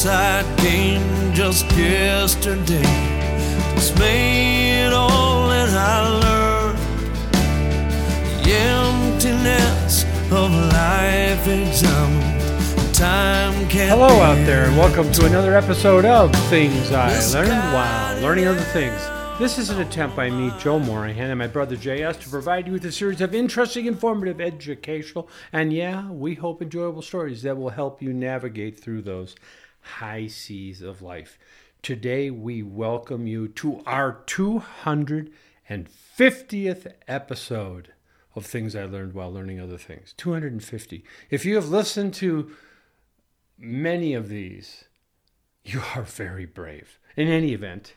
inside game just yesterday. Dismayed all that I learned. The emptiness of life examined. Hello out there, and welcome to another episode of Things I Learned While Learning Other Things. This is an attempt by me, Joe Morahan, and my brother JS to provide you with a series of interesting, informative, educational, and yeah, we hope enjoyable stories that will help you navigate through those high seas of life. Today, we welcome you to our 250th episode of Things I Learned While Learning Other Things. 250. If you have listened to many of these, you are very brave. In any event,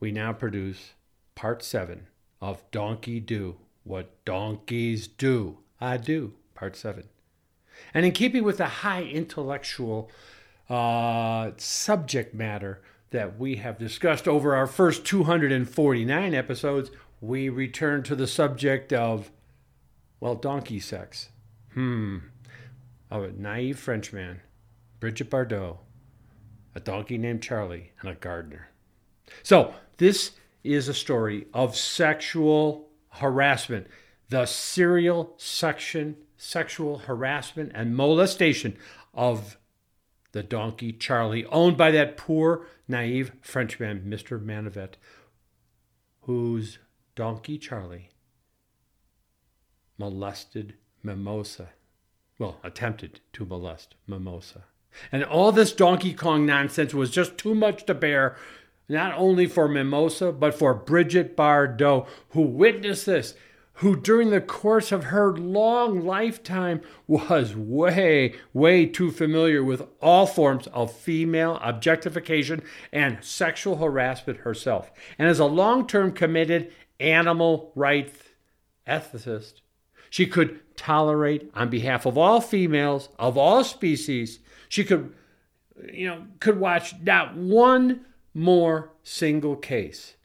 we now produce part seven of Donkey Do. What donkeys do. I do. Part seven. And in keeping with the high intellectual uh, subject matter that we have discussed over our first 249 episodes, we return to the subject of, well, donkey sex. Hmm of a naive Frenchman, Brigitte Bardot, a donkey named Charlie, and a gardener. So, this is a story of sexual harassment, the serial section, sexual harassment and molestation of the donkey Charlie, owned by that poor, naive Frenchman, Mr. Manavet, whose donkey Charlie molested Mimosa well, attempted to molest Mimosa. And all this Donkey Kong nonsense was just too much to bear, not only for Mimosa, but for Brigitte Bardot, who witnessed this, who during the course of her long lifetime was way, way too familiar with all forms of female objectification and sexual harassment herself. And as a long term committed animal rights ethicist, she could tolerate on behalf of all females of all species. She could, you know, could watch not one more single case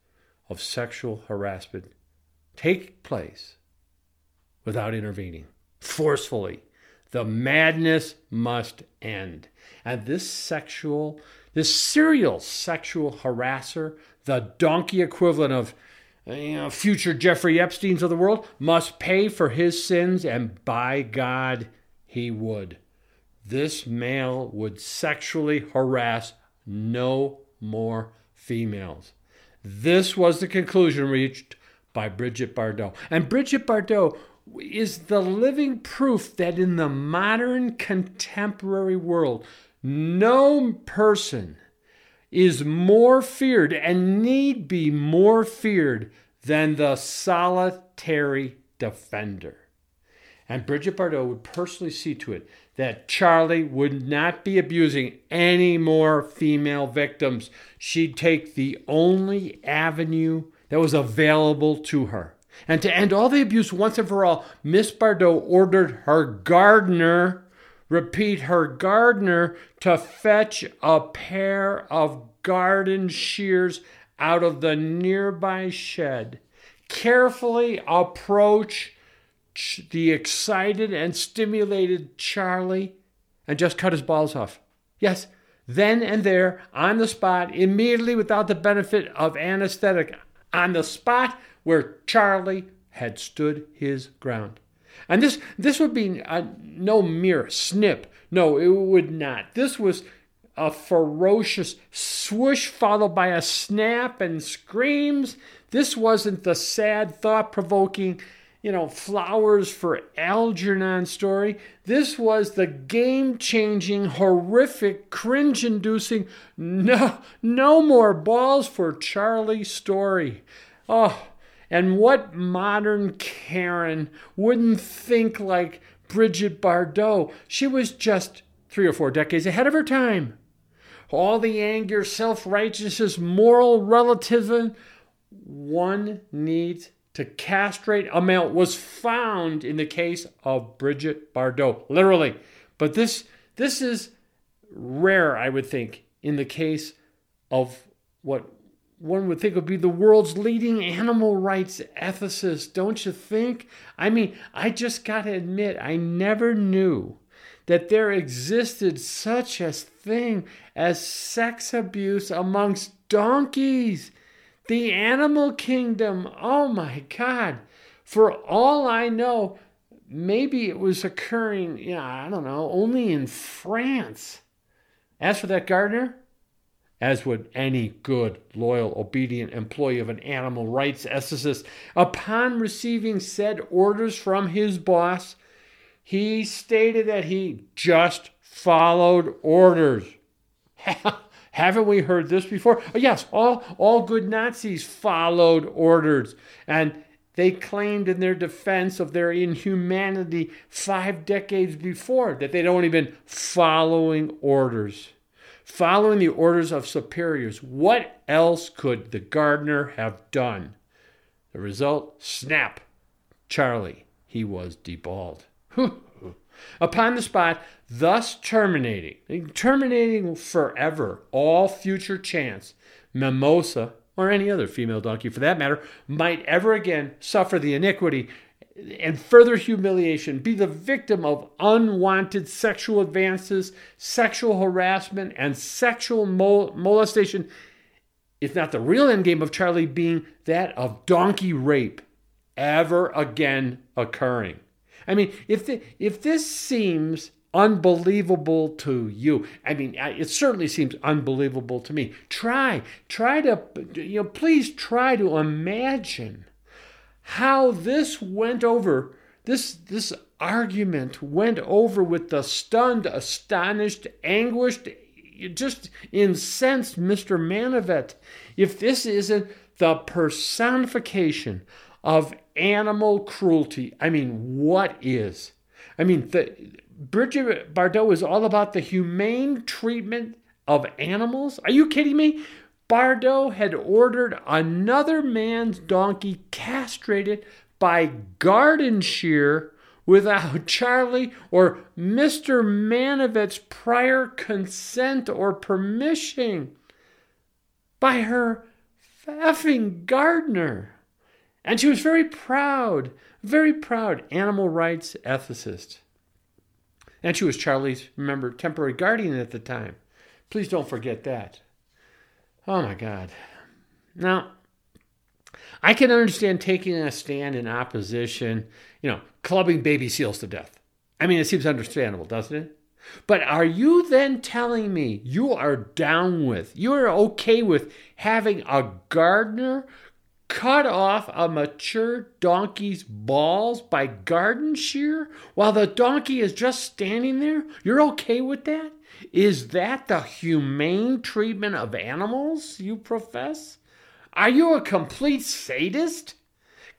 of sexual harassment take place without intervening forcefully. The madness must end. And this sexual, this serial sexual harasser, the donkey equivalent of uh, you know, future Jeffrey Epstein's of the world, must pay for his sins, and by God, he would. This male would sexually harass no more females. This was the conclusion reached by Brigitte Bardot. And Brigitte Bardot is the living proof that in the modern contemporary world, no person is more feared and need be more feared than the solitary defender. And Brigitte Bardot would personally see to it that Charlie would not be abusing any more female victims. She'd take the only avenue that was available to her. And to end all the abuse once and for all, Miss Bardot ordered her gardener, repeat, her gardener, to fetch a pair of garden shears out of the nearby shed, carefully approach the excited and stimulated Charlie, and just cut his balls off. Yes, then and there, on the spot, immediately without the benefit of anesthetic, on the spot where Charlie had stood his ground. And this this would be a, no mere snip. No, it would not. This was a ferocious swoosh followed by a snap and screams. This wasn't the sad, thought provoking, you know, flowers for Algernon story. This was the game changing, horrific, cringe inducing, no, no more balls for Charlie story. Oh, and what modern Karen wouldn't think like Brigitte Bardot? She was just three or four decades ahead of her time all the anger, self righteousness, moral relativism, one needs to castrate a male was found in the case of Brigitte Bardot, literally. But this this is rare, I would think, in the case of what one would think would be the world's leading animal rights ethicist, don't you think? I mean, I just got to admit, I never knew that there existed such a thing as sex abuse amongst donkeys. The animal kingdom. Oh my God. For all I know, maybe it was occurring, know, I don't know, only in France. As for that gardener, as would any good, loyal, obedient employee of an animal rights ethicist, upon receiving said orders from his boss, he stated that he just followed orders. Haven't we heard this before? Oh, yes, all, all good Nazis followed orders. And they claimed in their defense of their inhumanity five decades before that they'd only been following orders following the orders of superiors. What else could the gardener have done? The result snap. Charlie, he was deballed. Upon the spot, thus terminating, terminating forever all future chance, Mimosa, or any other female donkey for that matter, might ever again suffer the iniquity and further humiliation, be the victim of unwanted sexual advances, sexual harassment, and sexual mol- molestation, if not the real endgame of Charlie being that of donkey rape ever again occurring. I mean, if, the, if this seems unbelievable to you, I mean, it certainly seems unbelievable to me. Try, try to, you know, please try to imagine how this went over, this, this argument went over with the stunned, astonished, anguished, just incensed Mr. Manavet. If this isn't the personification of animal cruelty, I mean, what is? I mean, the, Brigitte Bardot is all about the humane treatment of animals. Are you kidding me? Bardot had ordered another man's donkey castrated by garden shear without Charlie or Mr. Manavet's prior consent or permission by her effing gardener. And she was very proud, very proud animal rights ethicist. And she was Charlie's, remember, temporary guardian at the time. Please don't forget that. Oh my God. Now, I can understand taking a stand in opposition, you know, clubbing baby seals to death. I mean, it seems understandable, doesn't it? But are you then telling me you are down with, you are okay with having a gardener cut off a mature donkey's balls by garden shear while the donkey is just standing there? You're okay with that? Is that the humane treatment of animals you profess? Are you a complete sadist?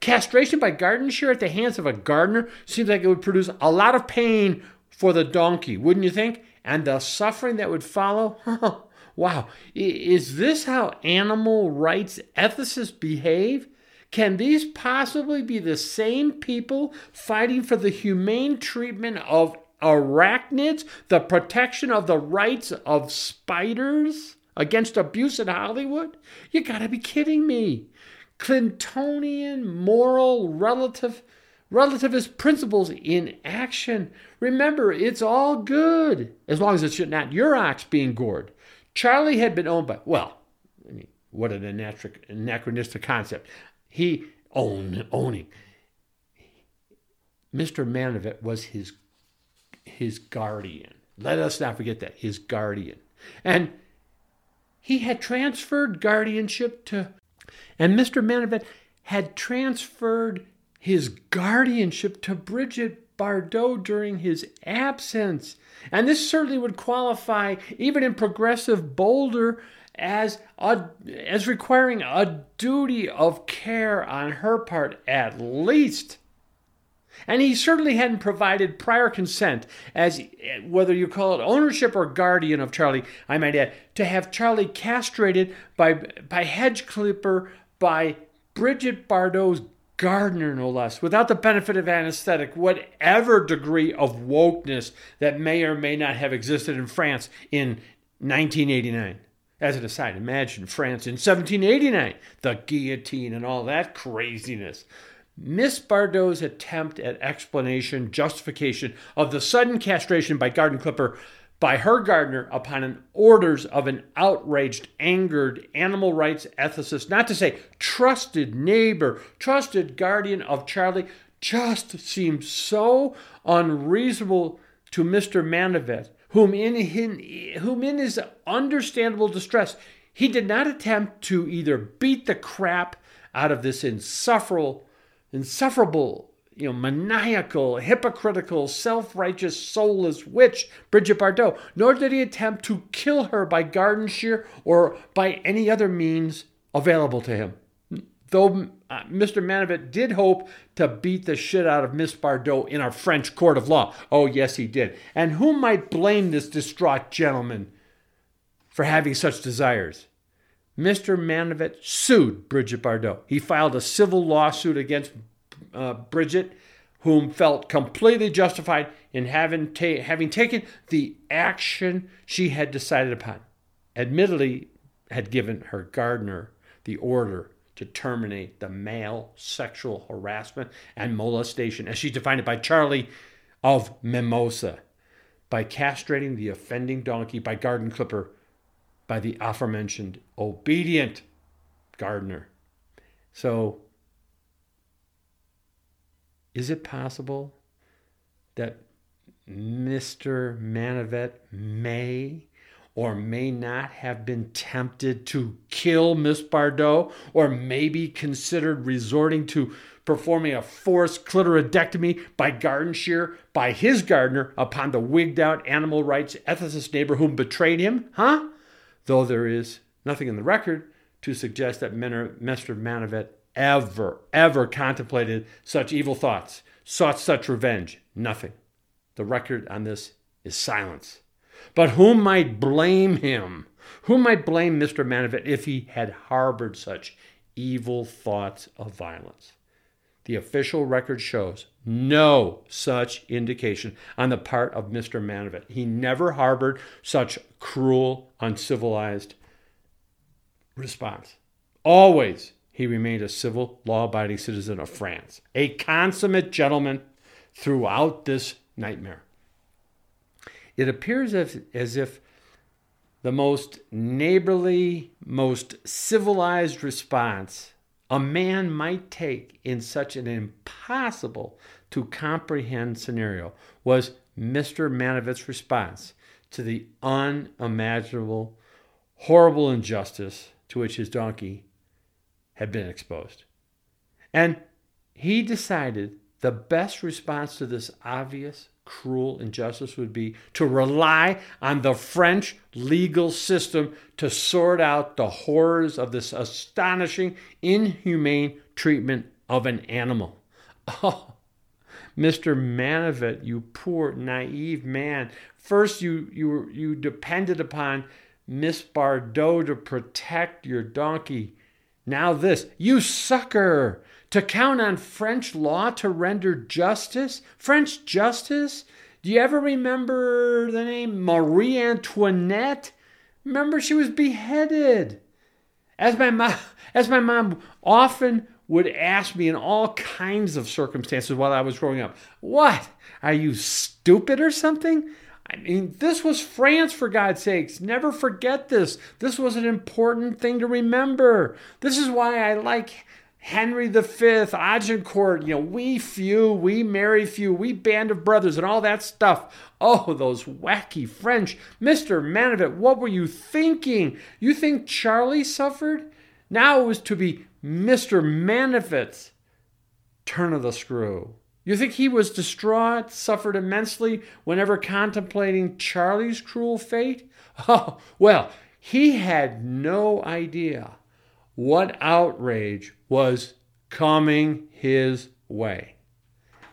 Castration by garden shear at the hands of a gardener seems like it would produce a lot of pain for the donkey, wouldn't you think? And the suffering that would follow? wow. Is this how animal rights ethicists behave? Can these possibly be the same people fighting for the humane treatment of arachnids, the protection of the rights of spiders against abuse in Hollywood? You gotta be kidding me. Clintonian moral relative relativist principles in action. Remember, it's all good as long as it's not your ox being gored. Charlie had been owned by, well, I mean, what an anachronistic concept. He owned, owning. Mr. Manavet was his his guardian. Let us not forget that, his guardian. And he had transferred guardianship to, and Mr. Manavet had transferred his guardianship to Brigitte Bardot during his absence. And this certainly would qualify, even in progressive Boulder, as, a, as requiring a duty of care on her part at least. And he certainly hadn't provided prior consent, as whether you call it ownership or guardian of Charlie, I might add, to have Charlie castrated by, by hedge clipper by Brigitte Bardot's gardener, no less, without the benefit of anesthetic, whatever degree of wokeness that may or may not have existed in France in 1989. As an aside, imagine France in 1789, the guillotine and all that craziness. Miss Bardot's attempt at explanation, justification of the sudden castration by Garden Clipper by her gardener upon an orders of an outraged, angered animal rights ethicist, not to say trusted neighbor, trusted guardian of Charlie, just seemed so unreasonable to Mr. Manavet, whom in, whom in his understandable distress he did not attempt to either beat the crap out of this insufferable, insufferable you know, maniacal, hypocritical, self righteous, soulless witch, Brigitte Bardot, nor did he attempt to kill her by garden shear or by any other means available to him. Though uh, Mr. Manavet did hope to beat the shit out of Miss Bardot in a French court of law. Oh, yes, he did. And who might blame this distraught gentleman for having such desires? Mr. Manavet sued Brigitte Bardot. He filed a civil lawsuit against uh, Brigitte, whom felt completely justified in having, ta- having taken the action she had decided upon. Admittedly, had given her gardener the order to terminate the male sexual harassment and molestation, as she defined it by Charlie of Mimosa, by castrating the offending donkey by Garden Clipper by the aforementioned obedient gardener. So is it possible that Mr. Manavet may or may not have been tempted to kill Miss Bardot, or maybe considered resorting to performing a forced clitoridectomy by garden shear by his gardener upon the wigged out animal rights ethicist neighbor whom betrayed him? Huh? Though there is nothing in the record to suggest that Mr. Manavet ever, ever contemplated such evil thoughts, sought such revenge. Nothing. The record on this is silence. But who might blame him? Who might blame Mr. Manavet if he had harbored such evil thoughts of violence? The official record shows no such indication on the part of Mr. Manavet. He never harbored such cruel, uncivilized response. Always he remained a civil, law abiding citizen of France, a consummate gentleman throughout this nightmare. It appears as, as if the most neighborly, most civilized response a man might take in such an impossible to comprehend scenario was Mr. Manavet's response to the unimaginable, horrible injustice to which his donkey had been exposed. And he decided the best response to this obvious, cruel injustice would be to rely on the French legal system to sort out the horrors of this astonishing, inhumane treatment of an animal. Oh, Mr. Manavet, you poor naive man. First, you, you, you depended upon Miss Bardot to protect your donkey. Now, this, you sucker! To count on French law to render justice? French justice? Do you ever remember the name Marie Antoinette? Remember, she was beheaded. As my mom, as my mom often would ask me in all kinds of circumstances while I was growing up, What? Are you stupid or something? I mean, this was France, for God's sakes. Never forget this. This was an important thing to remember. This is why I like Henry V, Agincourt, you know, we few, we marry few, we band of brothers, and all that stuff. Oh, those wacky French. Mr. Manavet, what were you thinking? You think Charlie suffered? Now it was to be Mr. Manavet's turn of the screw. You think he was distraught, suffered immensely whenever contemplating Charlie's cruel fate? Oh, well, he had no idea what outrage was coming his way.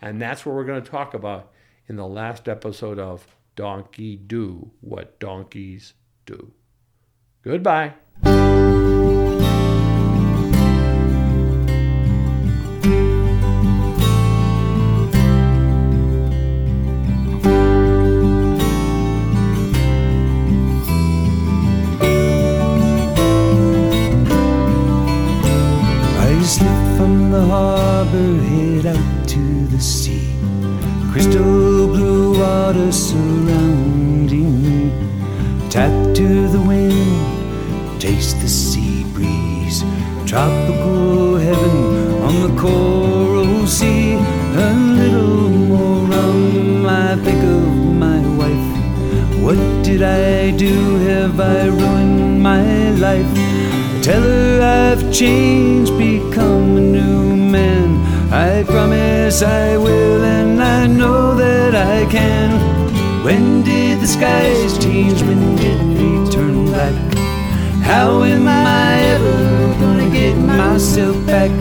And that's what we're going to talk about in the last episode of Donkey Do What Donkeys Do. Goodbye. Sea. A little more rum, I think of my wife. What did I do? Have I ruined my life? I Tell her I've changed, become a new man. I promise I will, and I know that I can. When did the skies change? When did they turn black? How am I ever gonna get myself back?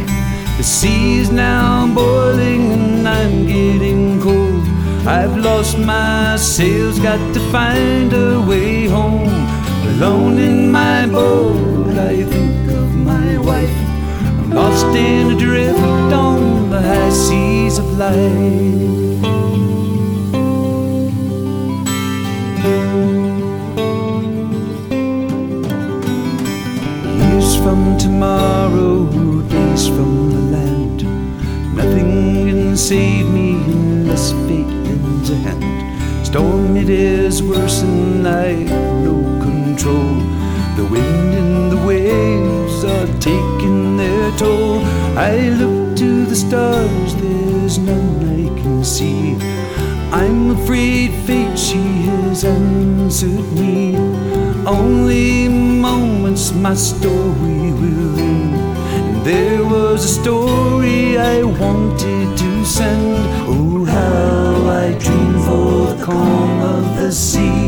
The sea's now boiling and I'm getting cold. I've lost my sails, got to find a way home. Alone in my boat, I think of my wife. I'm lost in a drift on the high seas of life. From tomorrow, days from. Can save me unless fate lends a hand. Storm it is worse and I have no control. The wind and the waves are taking their toll. I look to the stars, there's none I can see. I'm afraid fate, she has answered me. Only moments my story will end. And there was a story I wanted to send. Oh, how I dream for the calm of the sea.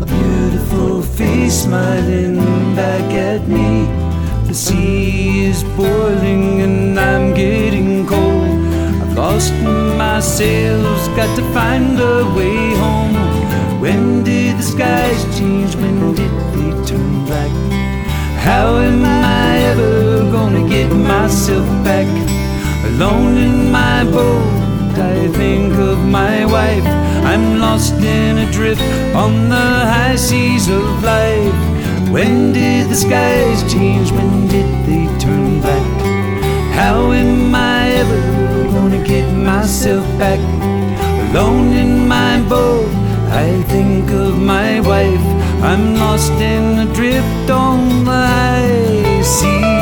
A beautiful face smiling back at me. The sea is boiling and I'm getting cold. I've lost my sails, got to find a way home. When did the skies change? When did they turn black? How am I ever gonna get myself back? Alone in my boat, I think of my wife. I'm lost in a drift on the high seas of life. When did the skies change? When did they turn black? How am I ever gonna get myself back? Alone in my boat, I think of my wife. I'm lost in a drift on the high sea.